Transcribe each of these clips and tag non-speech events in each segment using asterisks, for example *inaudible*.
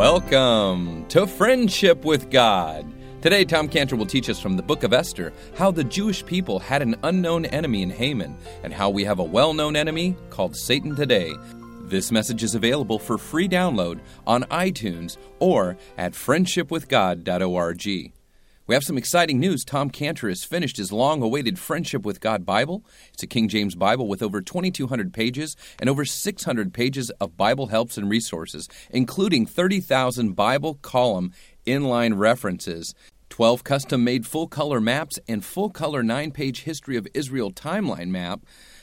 Welcome to Friendship with God. Today, Tom Cantor will teach us from the book of Esther how the Jewish people had an unknown enemy in Haman and how we have a well known enemy called Satan today. This message is available for free download on iTunes or at friendshipwithgod.org. We have some exciting news. Tom Cantor has finished his long awaited Friendship with God Bible. It's a King James Bible with over 2,200 pages and over 600 pages of Bible helps and resources, including 30,000 Bible column inline references. 12 custom made full color maps and full color 9 page History of Israel timeline map,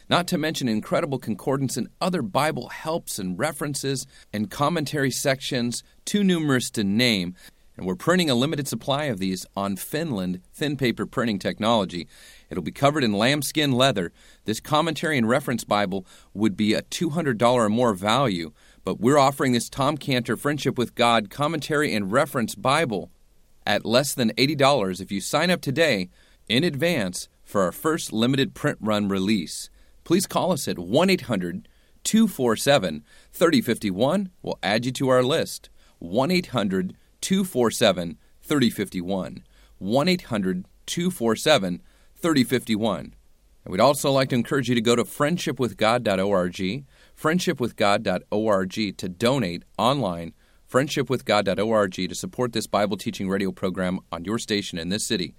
not to mention incredible concordance and other Bible helps and references and commentary sections, too numerous to name. And we're printing a limited supply of these on Finland thin paper printing technology. It'll be covered in lambskin leather. This commentary and reference Bible would be a $200 or more value, but we're offering this Tom Cantor Friendship with God commentary and reference Bible at less than $80 if you sign up today in advance for our first limited print run release. Please call us at 1 800 247 3051. We'll add you to our list. 1 800 247 3051. 1 800 247 3051. And we'd also like to encourage you to go to friendshipwithgod.org, friendshipwithgod.org to donate online, friendshipwithgod.org to support this Bible teaching radio program on your station in this city.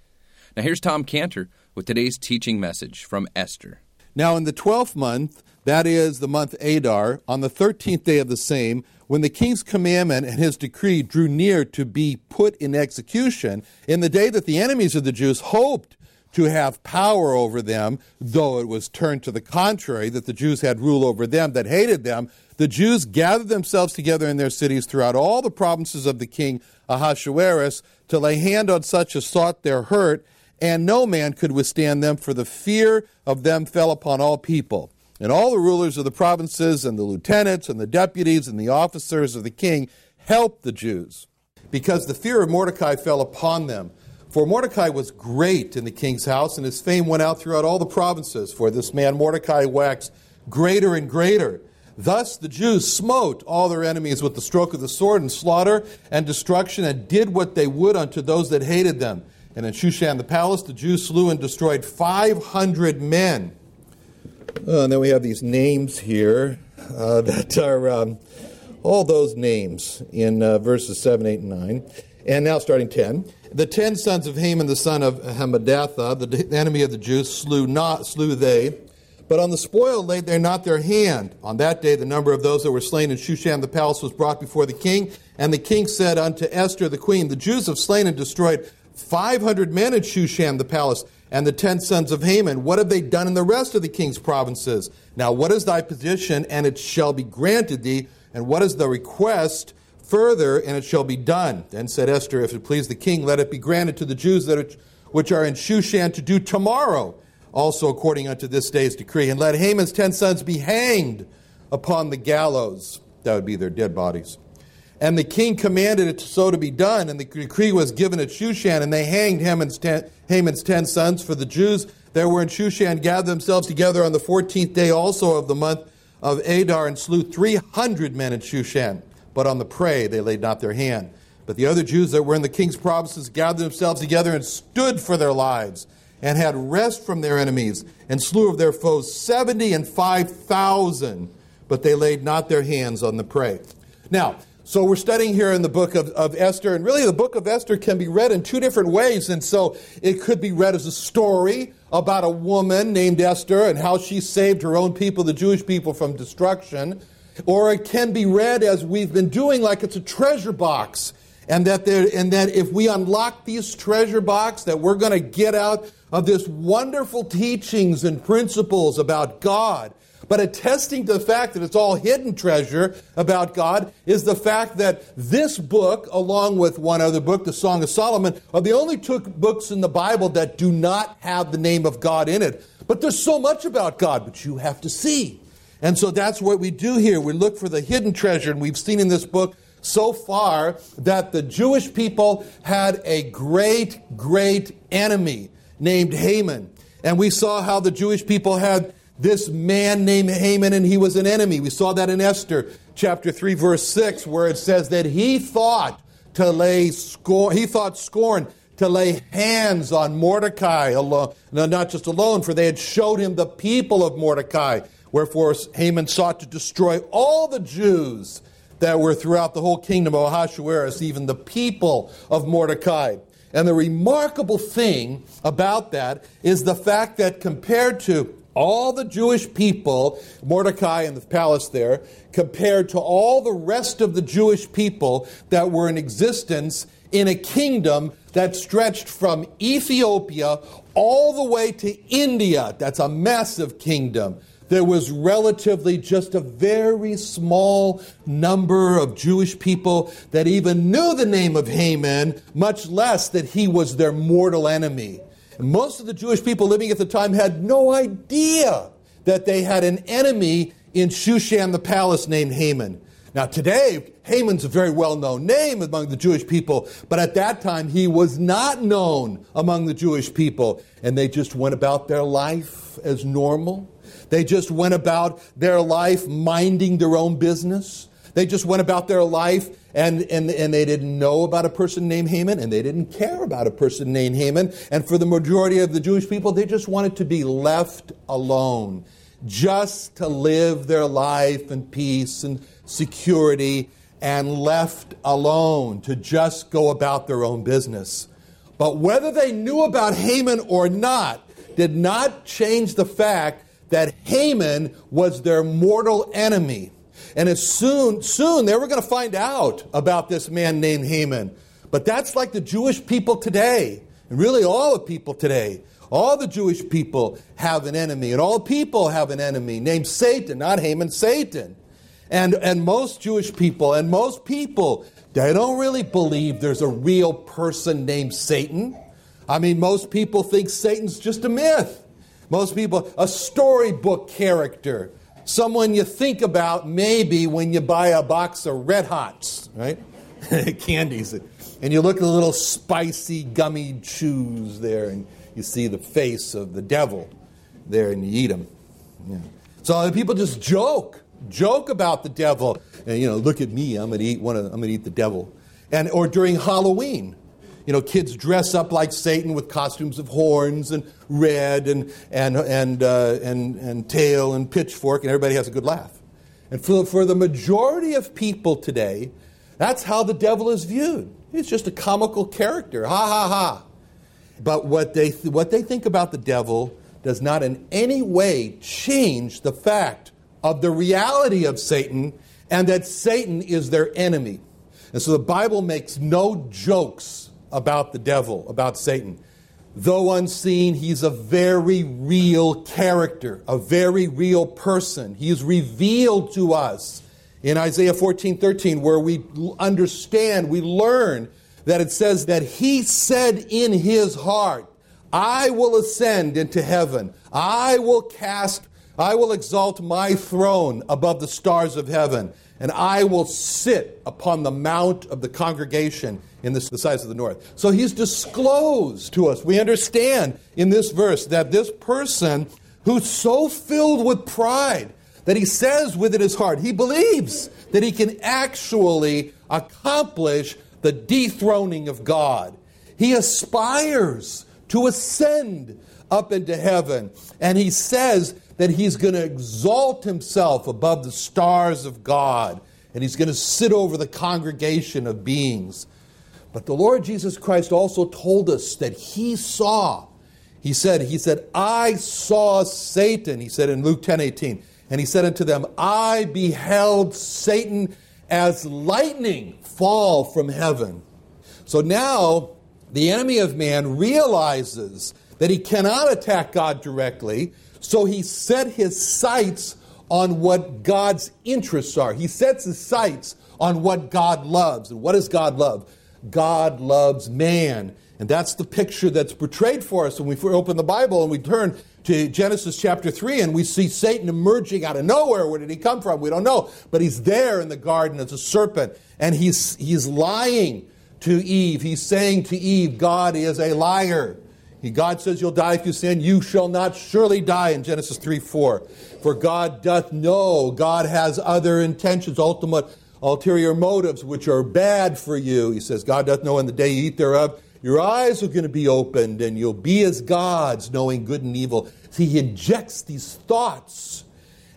Now, here's Tom Cantor with today's teaching message from Esther. Now, in the twelfth month, that is the month Adar, on the thirteenth day of the same, when the king's commandment and his decree drew near to be put in execution, in the day that the enemies of the Jews hoped to have power over them, though it was turned to the contrary, that the Jews had rule over them that hated them, the Jews gathered themselves together in their cities throughout all the provinces of the king Ahasuerus to lay hand on such as sought their hurt, and no man could withstand them, for the fear of them fell upon all people. And all the rulers of the provinces, and the lieutenants, and the deputies, and the officers of the king helped the Jews, because the fear of Mordecai fell upon them. For Mordecai was great in the king's house, and his fame went out throughout all the provinces. For this man Mordecai waxed greater and greater. Thus the Jews smote all their enemies with the stroke of the sword, and slaughter and destruction, and did what they would unto those that hated them. And in Shushan the palace, the Jews slew and destroyed 500 men. Uh, and then we have these names here uh, *laughs* that are um, all those names in uh, verses 7, 8, and 9. And now starting 10. The ten sons of Haman, the son of Hammedatha, the enemy of the Jews, slew not, slew they. But on the spoil laid they not their hand. On that day, the number of those that were slain in Shushan the palace was brought before the king. And the king said unto Esther the queen, The Jews have slain and destroyed 500 men in Shushan the palace and the ten sons of Haman. What have they done in the rest of the king's provinces? Now, what is thy position? And it shall be granted thee. And what is the request? Further, and it shall be done. Then said Esther, If it please the king, let it be granted to the Jews that are, which are in Shushan to do tomorrow, also according unto this day's decree. And let Haman's ten sons be hanged upon the gallows. That would be their dead bodies. And the king commanded it so to be done, and the decree was given at Shushan, and they hanged Haman's ten, Haman's ten sons. For the Jews that were in Shushan gathered themselves together on the fourteenth day also of the month of Adar, and slew three hundred men in Shushan. But on the prey they laid not their hand. But the other Jews that were in the king's provinces gathered themselves together and stood for their lives, and had rest from their enemies, and slew of their foes seventy and five thousand. But they laid not their hands on the prey. Now, so we're studying here in the book of, of, Esther, and really the book of Esther can be read in two different ways. And so it could be read as a story about a woman named Esther and how she saved her own people, the Jewish people, from destruction. Or it can be read as we've been doing, like it's a treasure box. And that, there, and that if we unlock these treasure box, that we're going to get out of this wonderful teachings and principles about God but attesting to the fact that it's all hidden treasure about God is the fact that this book, along with one other book, the Song of Solomon, are the only two books in the Bible that do not have the name of God in it. But there's so much about God, but you have to see. And so that's what we do here. We look for the hidden treasure, and we've seen in this book so far that the Jewish people had a great, great enemy named Haman. And we saw how the Jewish people had this man named Haman and he was an enemy. We saw that in Esther chapter 3 verse 6 where it says that he thought to lay scorn he thought scorn to lay hands on Mordecai alone no, not just alone for they had showed him the people of Mordecai wherefore Haman sought to destroy all the Jews that were throughout the whole kingdom of Ahasuerus even the people of Mordecai and the remarkable thing about that is the fact that compared to all the Jewish people, Mordecai in the palace there, compared to all the rest of the Jewish people that were in existence in a kingdom that stretched from Ethiopia all the way to India. That's a massive kingdom. There was relatively just a very small number of Jewish people that even knew the name of Haman, much less that he was their mortal enemy. Most of the Jewish people living at the time had no idea that they had an enemy in Shushan the palace named Haman. Now, today, Haman's a very well known name among the Jewish people, but at that time, he was not known among the Jewish people. And they just went about their life as normal. They just went about their life minding their own business. They just went about their life and, and, and they didn't know about a person named Haman and they didn't care about a person named Haman. And for the majority of the Jewish people, they just wanted to be left alone, just to live their life in peace and security and left alone to just go about their own business. But whether they knew about Haman or not did not change the fact that Haman was their mortal enemy. And as soon, soon they were going to find out about this man named Haman. But that's like the Jewish people today, and really all the people today. All the Jewish people have an enemy, and all people have an enemy named Satan, not Haman, Satan. And, and most Jewish people and most people, they don't really believe there's a real person named Satan. I mean, most people think Satan's just a myth. Most people, a storybook character someone you think about maybe when you buy a box of Red Hots, right? *laughs* Candies. And you look at the little spicy gummy chews there, and you see the face of the devil there, and you eat them. Yeah. So people just joke, joke about the devil. And, you know, look at me, I'm going to eat one of, I'm going to eat the devil. And, or during Halloween, you know, kids dress up like Satan with costumes of horns and red and, and, and, uh, and, and tail and pitchfork, and everybody has a good laugh. And for, for the majority of people today, that's how the devil is viewed. He's just a comical character. Ha ha ha. But what they, th- what they think about the devil does not in any way change the fact of the reality of Satan and that Satan is their enemy. And so the Bible makes no jokes about the devil, about Satan. Though unseen, he's a very real character, a very real person. He is revealed to us in Isaiah 14 13, where we understand, we learn that it says that he said in his heart, I will ascend into heaven. I will cast, I will exalt my throne above the stars of heaven, and I will sit upon the mount of the congregation in the, sides of the north. So he's disclosed to us. We understand in this verse that this person who's so filled with pride that he says within his heart, he believes that he can actually accomplish the dethroning of God. He aspires to ascend up into heaven. And he says that he's going to exalt himself above the stars of God. And he's going to sit over the congregation of beings. But the Lord Jesus Christ also told us that he saw. He said, he said, I saw Satan, he said in Luke 10 18. And he said unto them, I beheld Satan as lightning fall from heaven. So now the enemy of man realizes that he cannot attack God directly, so he set his sights on what God's interests are. He sets his sights on what God loves. And what does God love? God loves man. And that's the picture that's portrayed for us when we open the Bible and we turn to Genesis chapter 3 and we see Satan emerging out of nowhere. Where did he come from? We don't know. But he's there in the garden as a serpent and he's, he's lying to Eve. He's saying to Eve, God is a liar. God says you'll die if you sin. You shall not surely die in Genesis 3 4. For God doth know, God has other intentions, ultimate, ulterior motives, which are bad for you. He says, God doth know in the day you eat thereof, your eyes are going to be opened and you'll be as gods, knowing good and evil. See, he injects these thoughts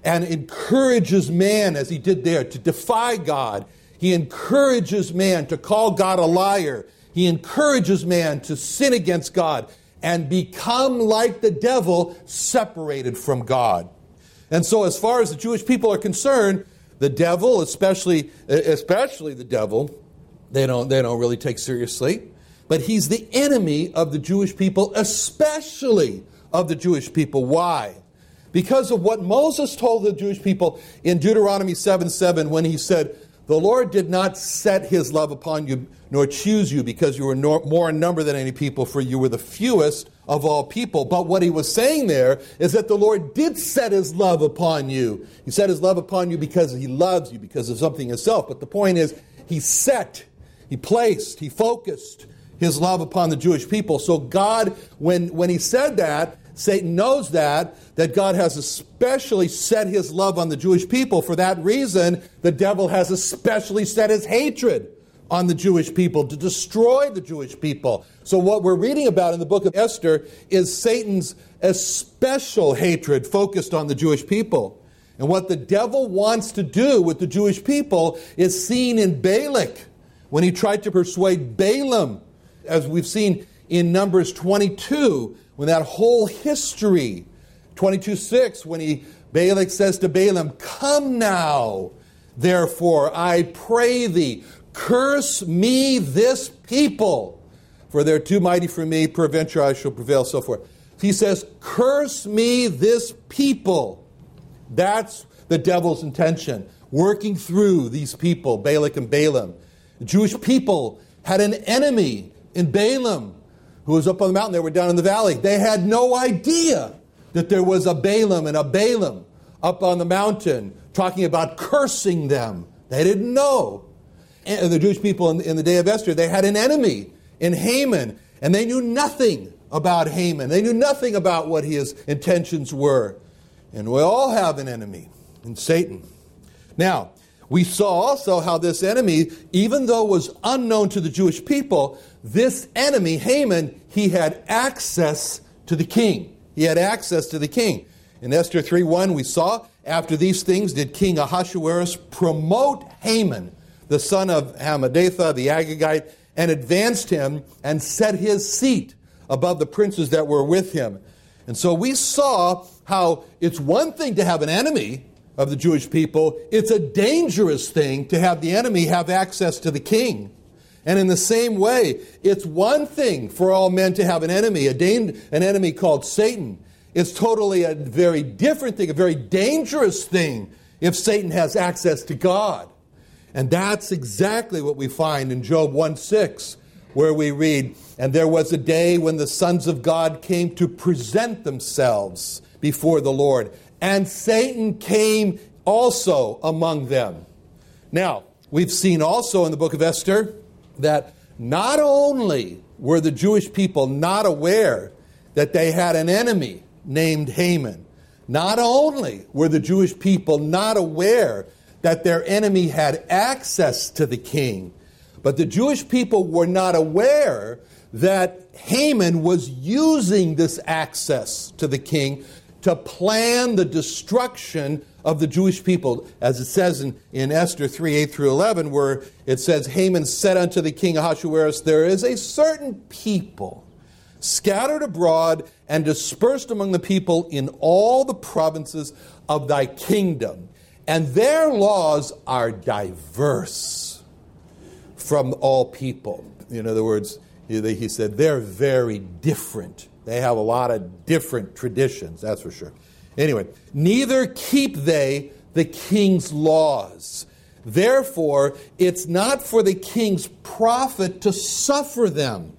and encourages man, as he did there, to defy God. He encourages man to call God a liar. He encourages man to sin against God and become like the devil, separated from God. And so, as far as the Jewish people are concerned, the devil, especially, especially the devil, they don't, they don't really take seriously. But he's the enemy of the Jewish people, especially of the Jewish people. Why? Because of what Moses told the Jewish people in Deuteronomy 7 7 when he said, The Lord did not set his love upon you nor choose you because you were more in number than any people, for you were the fewest of all people. But what he was saying there is that the Lord did set his love upon you. He set his love upon you because he loves you, because of something himself. But the point is, he set, he placed, he focused his love upon the Jewish people. So God, when, when he said that, Satan knows that, that God has especially set his love on the Jewish people. For that reason, the devil has especially set his hatred on the Jewish people to destroy the Jewish people. So, what we're reading about in the book of Esther is Satan's especial hatred focused on the Jewish people. And what the devil wants to do with the Jewish people is seen in Balak when he tried to persuade Balaam, as we've seen in Numbers 22 when that whole history, 22 6, when he, Balak says to Balaam, Come now, therefore, I pray thee, curse me this people, for they're too mighty for me, peradventure I shall prevail, so forth. He says, Curse me this people. That's the devil's intention, working through these people, Balak and Balaam. The Jewish people had an enemy in Balaam who was up on the mountain, they were down in the valley. They had no idea that there was a Balaam and a Balaam up on the mountain talking about cursing them. They didn't know. And the Jewish people in, in the day of Esther, they had an enemy in Haman, and they knew nothing about Haman. They knew nothing about what his intentions were. And we all have an enemy in Satan. Now, we saw also how this enemy, even though was unknown to the Jewish people, this enemy, Haman, he had access to the king. He had access to the king. In Esther 3:1, we saw, after these things did King Ahasuerus promote Haman, the son of Hammedatha, the Agagite, and advanced him and set his seat above the princes that were with him. And so we saw how it's one thing to have an enemy of the Jewish people, it's a dangerous thing to have the enemy have access to the king. And in the same way, it's one thing for all men to have an enemy, a dan- an enemy called Satan. It's totally a very different thing, a very dangerous thing if Satan has access to God. And that's exactly what we find in Job 1 6, where we read, And there was a day when the sons of God came to present themselves before the Lord, and Satan came also among them. Now, we've seen also in the book of Esther that not only were the Jewish people not aware that they had an enemy named Haman, not only were the Jewish people not aware that their enemy had access to the king, but the Jewish people were not aware that Haman was using this access to the king to plan the destruction of the Jewish people, as it says in, in Esther 3 8 through 11, where it says, Haman said unto the king Ahasuerus, There is a certain people scattered abroad and dispersed among the people in all the provinces of thy kingdom, and their laws are diverse from all people. In other words, he said, they're very different. They have a lot of different traditions, that's for sure. Anyway, neither keep they the king's laws. Therefore, it's not for the king's profit to suffer them.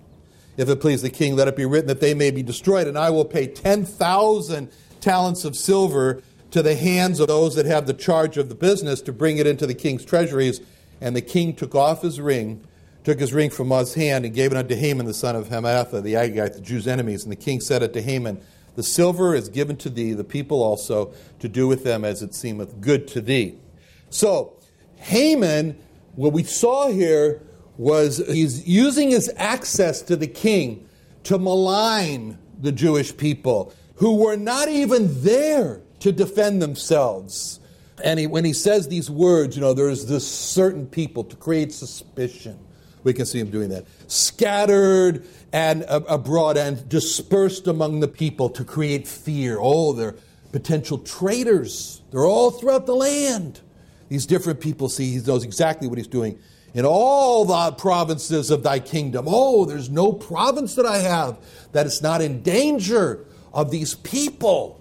If it please the king, let it be written that they may be destroyed, and I will pay 10,000 talents of silver to the hands of those that have the charge of the business to bring it into the king's treasuries. And the king took off his ring, took his ring from his hand and gave it unto Haman the son of Hammedatha, the Agagite, the Jews' enemies. And the king said unto Haman, The silver is given to thee, the people also, to do with them as it seemeth good to thee. So, Haman, what we saw here was he's using his access to the king to malign the Jewish people who were not even there to defend themselves. And he, when he says these words, you know, there's this certain people to create suspicion. We can see him doing that. Scattered and abroad and dispersed among the people to create fear. Oh, they're potential traitors. They're all throughout the land. These different people see, he knows exactly what he's doing. In all the provinces of thy kingdom. Oh, there's no province that I have that is not in danger of these people.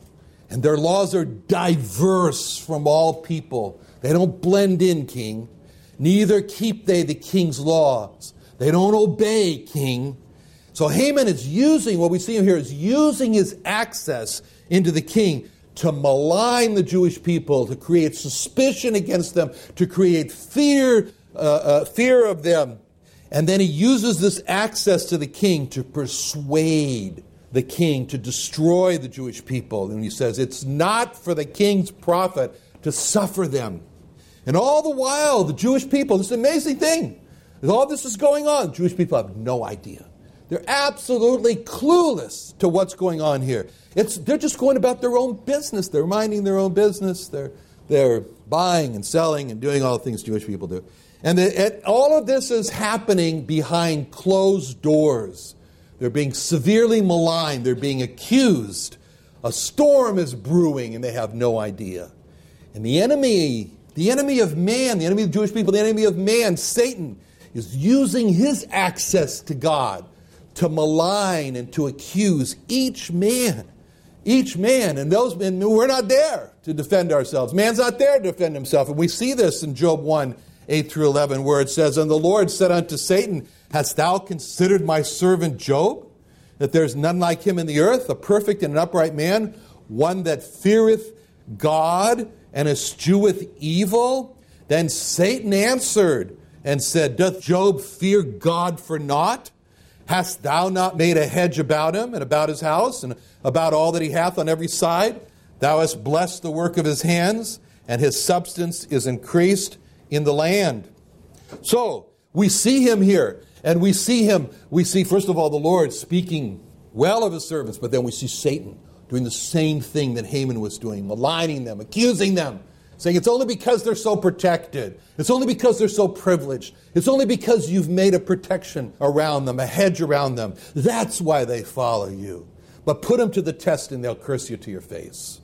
And their laws are diverse from all people. They don't blend in, king. Neither keep they the king's laws. They don't obey, king. So Haman is using, what we see him here is using his access into the king to malign the Jewish people, to create suspicion against them, to create fear, uh, uh, fear of them. And then he uses this access to the king to persuade the king to destroy the Jewish people. And he says, It's not for the king's profit to suffer them. And all the while, the Jewish people, this amazing thing. As all this is going on, Jewish people have no idea. They're absolutely clueless to what's going on here. It's, they're just going about their own business. They're minding their own business. They're, they're buying and selling and doing all the things Jewish people do. And the, all of this is happening behind closed doors. They're being severely maligned. They're being accused. A storm is brewing, and they have no idea. And the enemy, the enemy of man, the enemy of the Jewish people, the enemy of man, Satan, is using his access to God to malign and to accuse each man. Each man, and those men, we're not there to defend ourselves. Man's not there to defend himself. And we see this in Job 1 8 through 11, where it says, And the Lord said unto Satan, Hast thou considered my servant Job? That there's none like him in the earth, a perfect and an upright man, one that feareth God and escheweth evil? Then Satan answered and said, Doth Job fear God for naught? Hast thou not made a hedge about him and about his house and about all that he hath on every side? Thou hast blessed the work of his hands, and his substance is increased in the land. So, we see him here. And we see him, we see, first of all, the Lord speaking well of his servants, but then we see Satan doing the same thing that Haman was doing, maligning them, accusing them, saying it's only because they're so protected. It's only because they're so privileged. It's only because you've made a protection around them, a hedge around them. That's why they follow you. But put them to the test and they'll curse you to your face.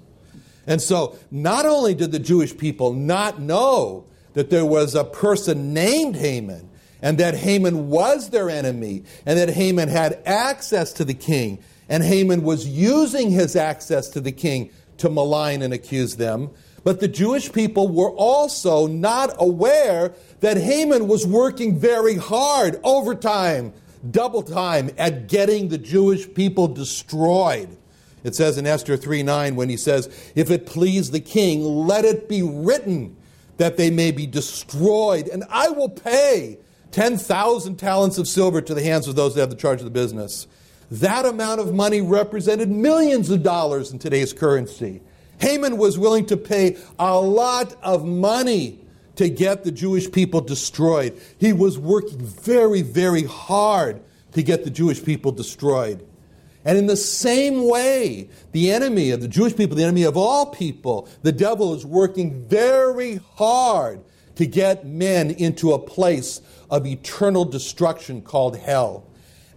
And so, not only did the Jewish people not know that there was a person named Haman, and that Haman was their enemy, and that Haman had access to the king, and Haman was using his access to the king to malign and accuse them. But the Jewish people were also not aware that Haman was working very hard, overtime, double time, at getting the Jewish people destroyed. It says in Esther 3 9, when he says, If it please the king, let it be written that they may be destroyed, and I will pay 10,000 talents of silver to the hands of those that have the charge of the business. That amount of money represented millions of dollars in today's currency. Haman was willing to pay a lot of money to get the Jewish people destroyed. He was working very, very hard to get the Jewish people destroyed. And in the same way, the enemy of the Jewish people, the enemy of all people, the devil is working very hard to get men into a place of eternal destruction called hell.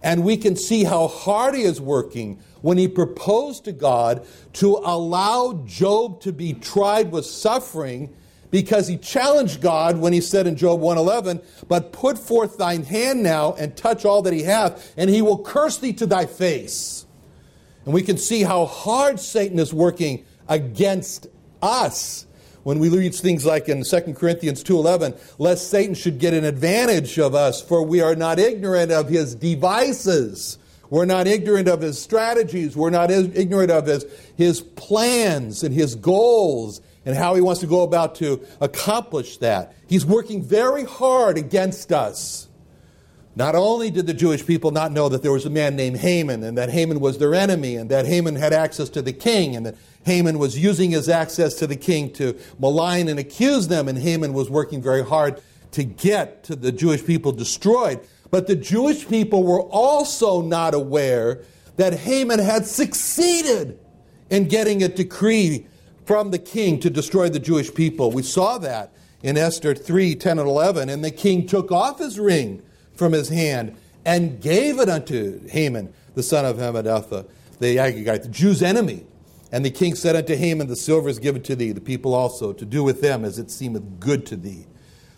And we can see how hard he is working when he proposed to God to allow Job to be tried with suffering because he challenged God when he said in Job 111, But put forth thine hand now and touch all that he hath, and he will curse thee to thy face. And we can see how hard Satan is working against us when we read things like in 2 Corinthians 2:11, lest Satan should get an advantage of us, for we are not ignorant of his devices. We're not ignorant of his strategies. We're not ignorant of his, his plans and his goals and how he wants to go about to accomplish that. He's working very hard against us. Not only did the Jewish people not know that there was a man named Haman and that Haman was their enemy and that Haman had access to the king and that Haman was using his access to the king to malign and accuse them, and Haman was working very hard to get to the Jewish people destroyed. But the Jewish people were also not aware that Haman had succeeded in getting a decree from the king to destroy the Jewish people. We saw that in Esther 3 10 and 11. And the king took off his ring from his hand and gave it unto Haman, the son of Hammedatha, the Agagite, the Jew's enemy. And the king said unto Haman, The silver is given to thee, the people also, to do with them as it seemeth good to thee.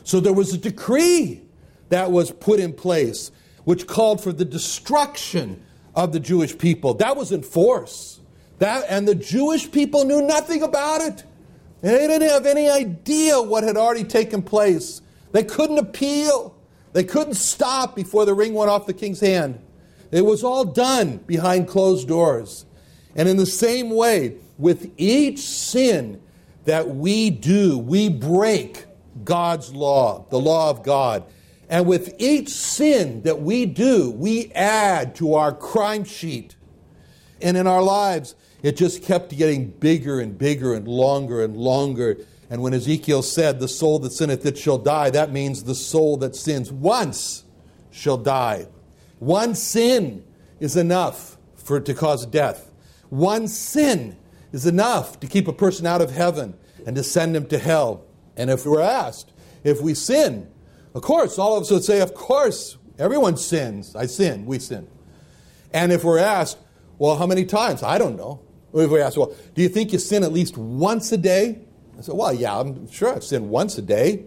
So there was a decree that was put in place which called for the destruction of the Jewish people. That was in force. That, and the Jewish people knew nothing about it. They didn't have any idea what had already taken place. They couldn't appeal. They couldn't stop before the ring went off the king's hand. It was all done behind closed doors. And in the same way, with each sin that we do, we break God's law, the law of God. And with each sin that we do, we add to our crime sheet. And in our lives, it just kept getting bigger and bigger and longer and longer. And when Ezekiel said, The soul that sinneth, it shall die, that means the soul that sins once shall die. One sin is enough for to cause death. One sin is enough to keep a person out of heaven and to send him to hell. And if we're asked if we sin, of course, all of us would say, Of course, everyone sins. I sin, we sin. And if we're asked, Well, how many times? I don't know. If we ask, Well, do you think you sin at least once a day? I said, Well, yeah, I'm sure I've sinned once a day.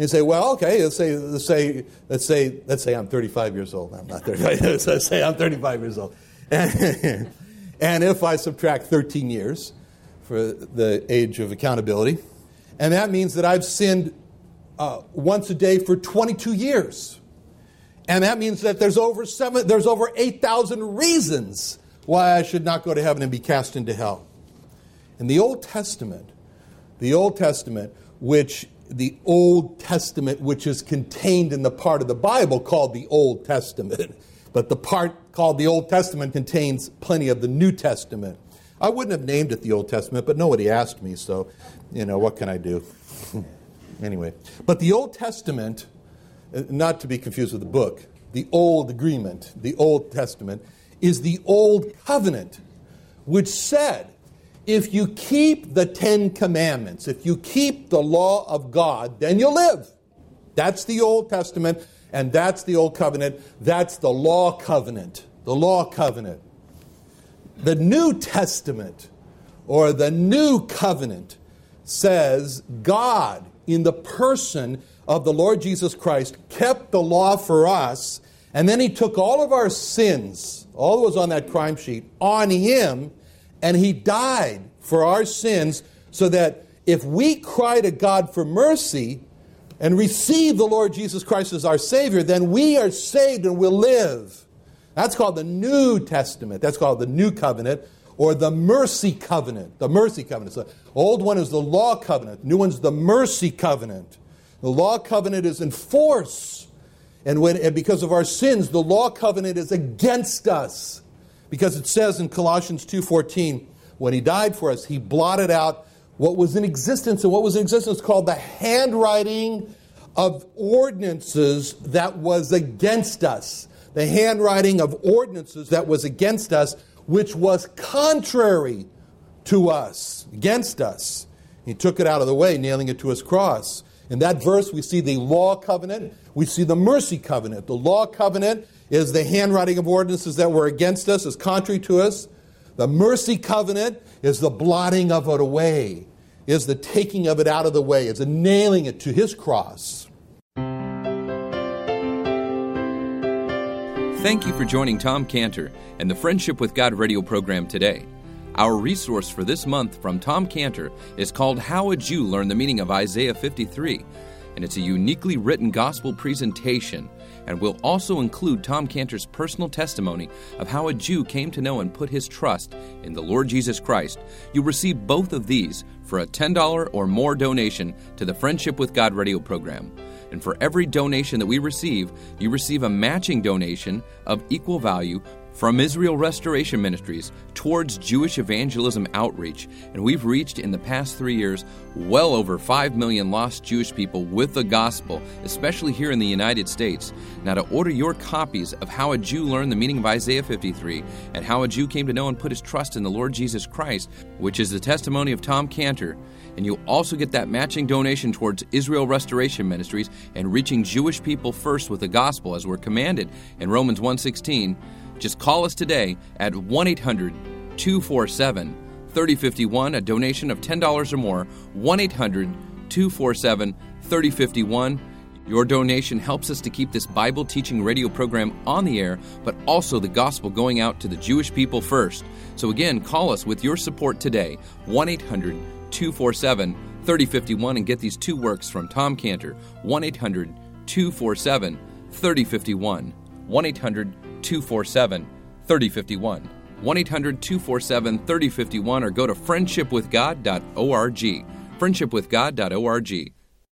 And you say, well, okay, let's say, let's say, let's say, let's say I'm 35 years old. I'm not 35. *laughs* let's say I'm 35 years old. *laughs* and if I subtract 13 years for the age of accountability, and that means that I've sinned uh, once a day for 22 years. And that means that there's over seven, there's over 8,000 reasons why I should not go to heaven and be cast into hell. In the Old Testament, the Old Testament, which the Old Testament, which is contained in the part of the Bible called the Old Testament, but the part called the Old Testament contains plenty of the New Testament. I wouldn't have named it the Old Testament, but nobody asked me, so, you know, what can I do? *laughs* anyway. But the Old Testament, uh, not to be confused with the book, the Old Agreement, the Old Testament, is the Old Covenant, which said, if you keep the Ten Commandments, if you keep the law of God, then you'll live. That's the Old Testament, and that's the Old Covenant. That's the Law Covenant. The Law Covenant. The New Testament, or the New Covenant, says God in the person of the Lord Jesus Christ, kept the law for us, and then he took all of our sins, all that was on that crime sheet, on him, and he died for our sins so that if we cry to God for mercy and receive the Lord Jesus Christ as our Savior, then we are saved and will live. That's called the New Testament. That's called the New Covenant or the mercy covenant. The mercy covenant. So old one is the law covenant. the New one's the mercy covenant. The law covenant is in force. And, when, and because of our sins, the law covenant is against us. Because it says in Colossians 2.14, when he died for us, he blotted out what was in existence. And what was in existence called the handwriting of ordinances that was against us. The handwriting of ordinances that was against us which was contrary to us, against us. He took it out of the way, nailing it to his cross. In that verse, we see the law covenant, we see the mercy covenant. The law covenant is the handwriting of ordinances that were against us, is contrary to us. The mercy covenant is the blotting of it away, is the taking of it out of the way, is the nailing it to his cross. Thank you for joining Tom Cantor and the Friendship with God radio program today. Our resource for this month from Tom Cantor is called How a Jew Learned the Meaning of Isaiah 53, and it's a uniquely written gospel presentation and will also include Tom Cantor's personal testimony of how a Jew came to know and put his trust in the Lord Jesus Christ. You'll receive both of these for a $10 or more donation to the Friendship with God radio program. And for every donation that we receive, you receive a matching donation of equal value from Israel Restoration Ministries towards Jewish evangelism outreach. And we've reached in the past three years well over 5 million lost Jewish people with the gospel, especially here in the United States. Now, to order your copies of How a Jew Learned the Meaning of Isaiah 53 and How a Jew Came to Know and Put His Trust in the Lord Jesus Christ, which is the testimony of Tom Cantor, and you'll also get that matching donation towards Israel Restoration Ministries and reaching Jewish people first with the gospel as we're commanded in Romans 1:16. Just call us today at 1-800-247-3051, a donation of $10 or more, 1-800-247-3051. Your donation helps us to keep this Bible teaching radio program on the air, but also the gospel going out to the Jewish people first. So again, call us with your support today, 1 800 247 3051, and get these two works from Tom Cantor, 1 800 247 3051. 1 800 247 3051. 1 800 247 3051 or go to friendshipwithgod.org. Friendshipwithgod.org.